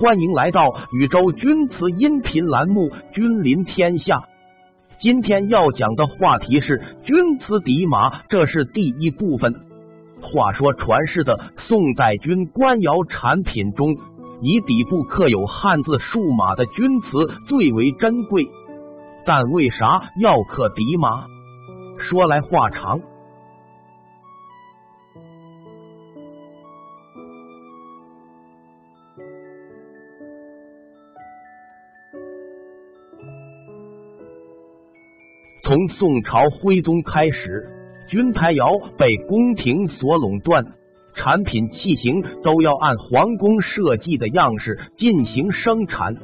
欢迎来到宇宙钧瓷音频栏目《君临天下》。今天要讲的话题是钧瓷底马，这是第一部分。话说传世的宋代钧官窑产品中，以底部刻有汉字数码的钧瓷最为珍贵。但为啥要刻底马？说来话长。从宋朝徽宗开始，钧台窑被宫廷所垄断，产品器型都要按皇宫设计的样式进行生产，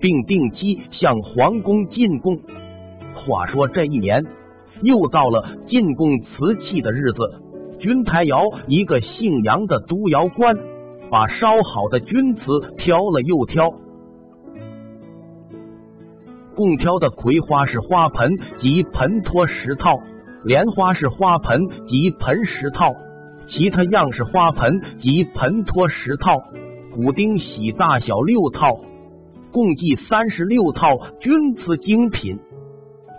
并定期向皇宫进贡。话说这一年又到了进贡瓷器的日子，钧台窑一个姓杨的督窑官把烧好的钧瓷挑了又挑。共挑的葵花式花盆及盆托十套，莲花式花盆及盆十套，其他样式花盆及盆托十套，骨钉喜大小六套，共计三十六套钧瓷精品。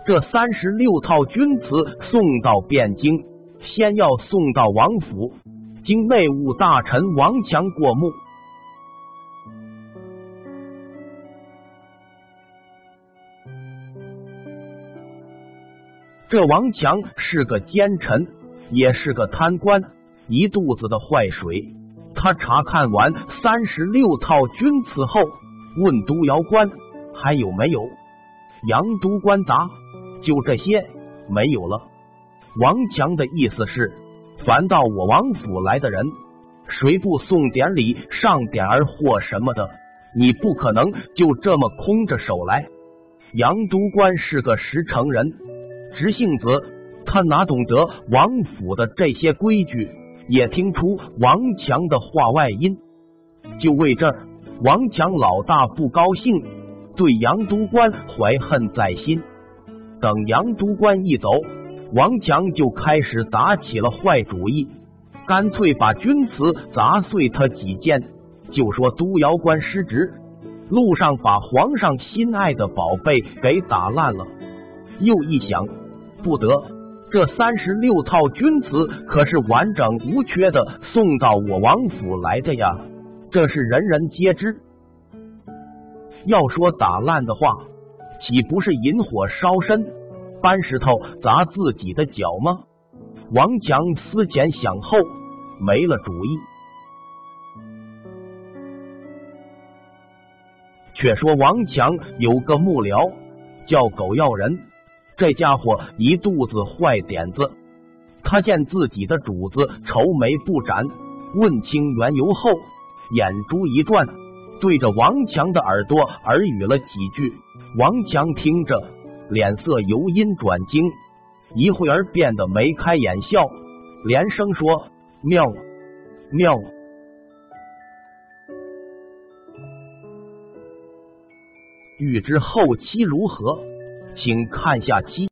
这三十六套钧瓷送到汴京，先要送到王府，经内务大臣王强过目。这王强是个奸臣，也是个贪官，一肚子的坏水。他查看完三十六套钧瓷后，问督窑官还有没有？杨督官答：就这些，没有了。王强的意思是，凡到我王府来的人，谁不送点礼、上点儿货什么的？你不可能就这么空着手来。杨督官是个实诚人。直性子，他哪懂得王府的这些规矩？也听出王强的话外音，就为这，王强老大不高兴，对杨督官怀恨在心。等杨督官一走，王强就开始打起了坏主意，干脆把钧瓷砸碎他几件，就说督窑官失职，路上把皇上心爱的宝贝给打烂了。又一想。不得，这三十六套钧瓷可是完整无缺的送到我王府来的呀，这是人人皆知。要说打烂的话，岂不是引火烧身，搬石头砸自己的脚吗？王强思前想后，没了主意。却说王强有个幕僚叫狗要人。这家伙一肚子坏点子，他见自己的主子愁眉不展，问清缘由后，眼珠一转，对着王强的耳朵耳语了几句。王强听着，脸色由阴转晴，一会儿变得眉开眼笑，连声说：“妙妙。”欲知后期如何？请看下期。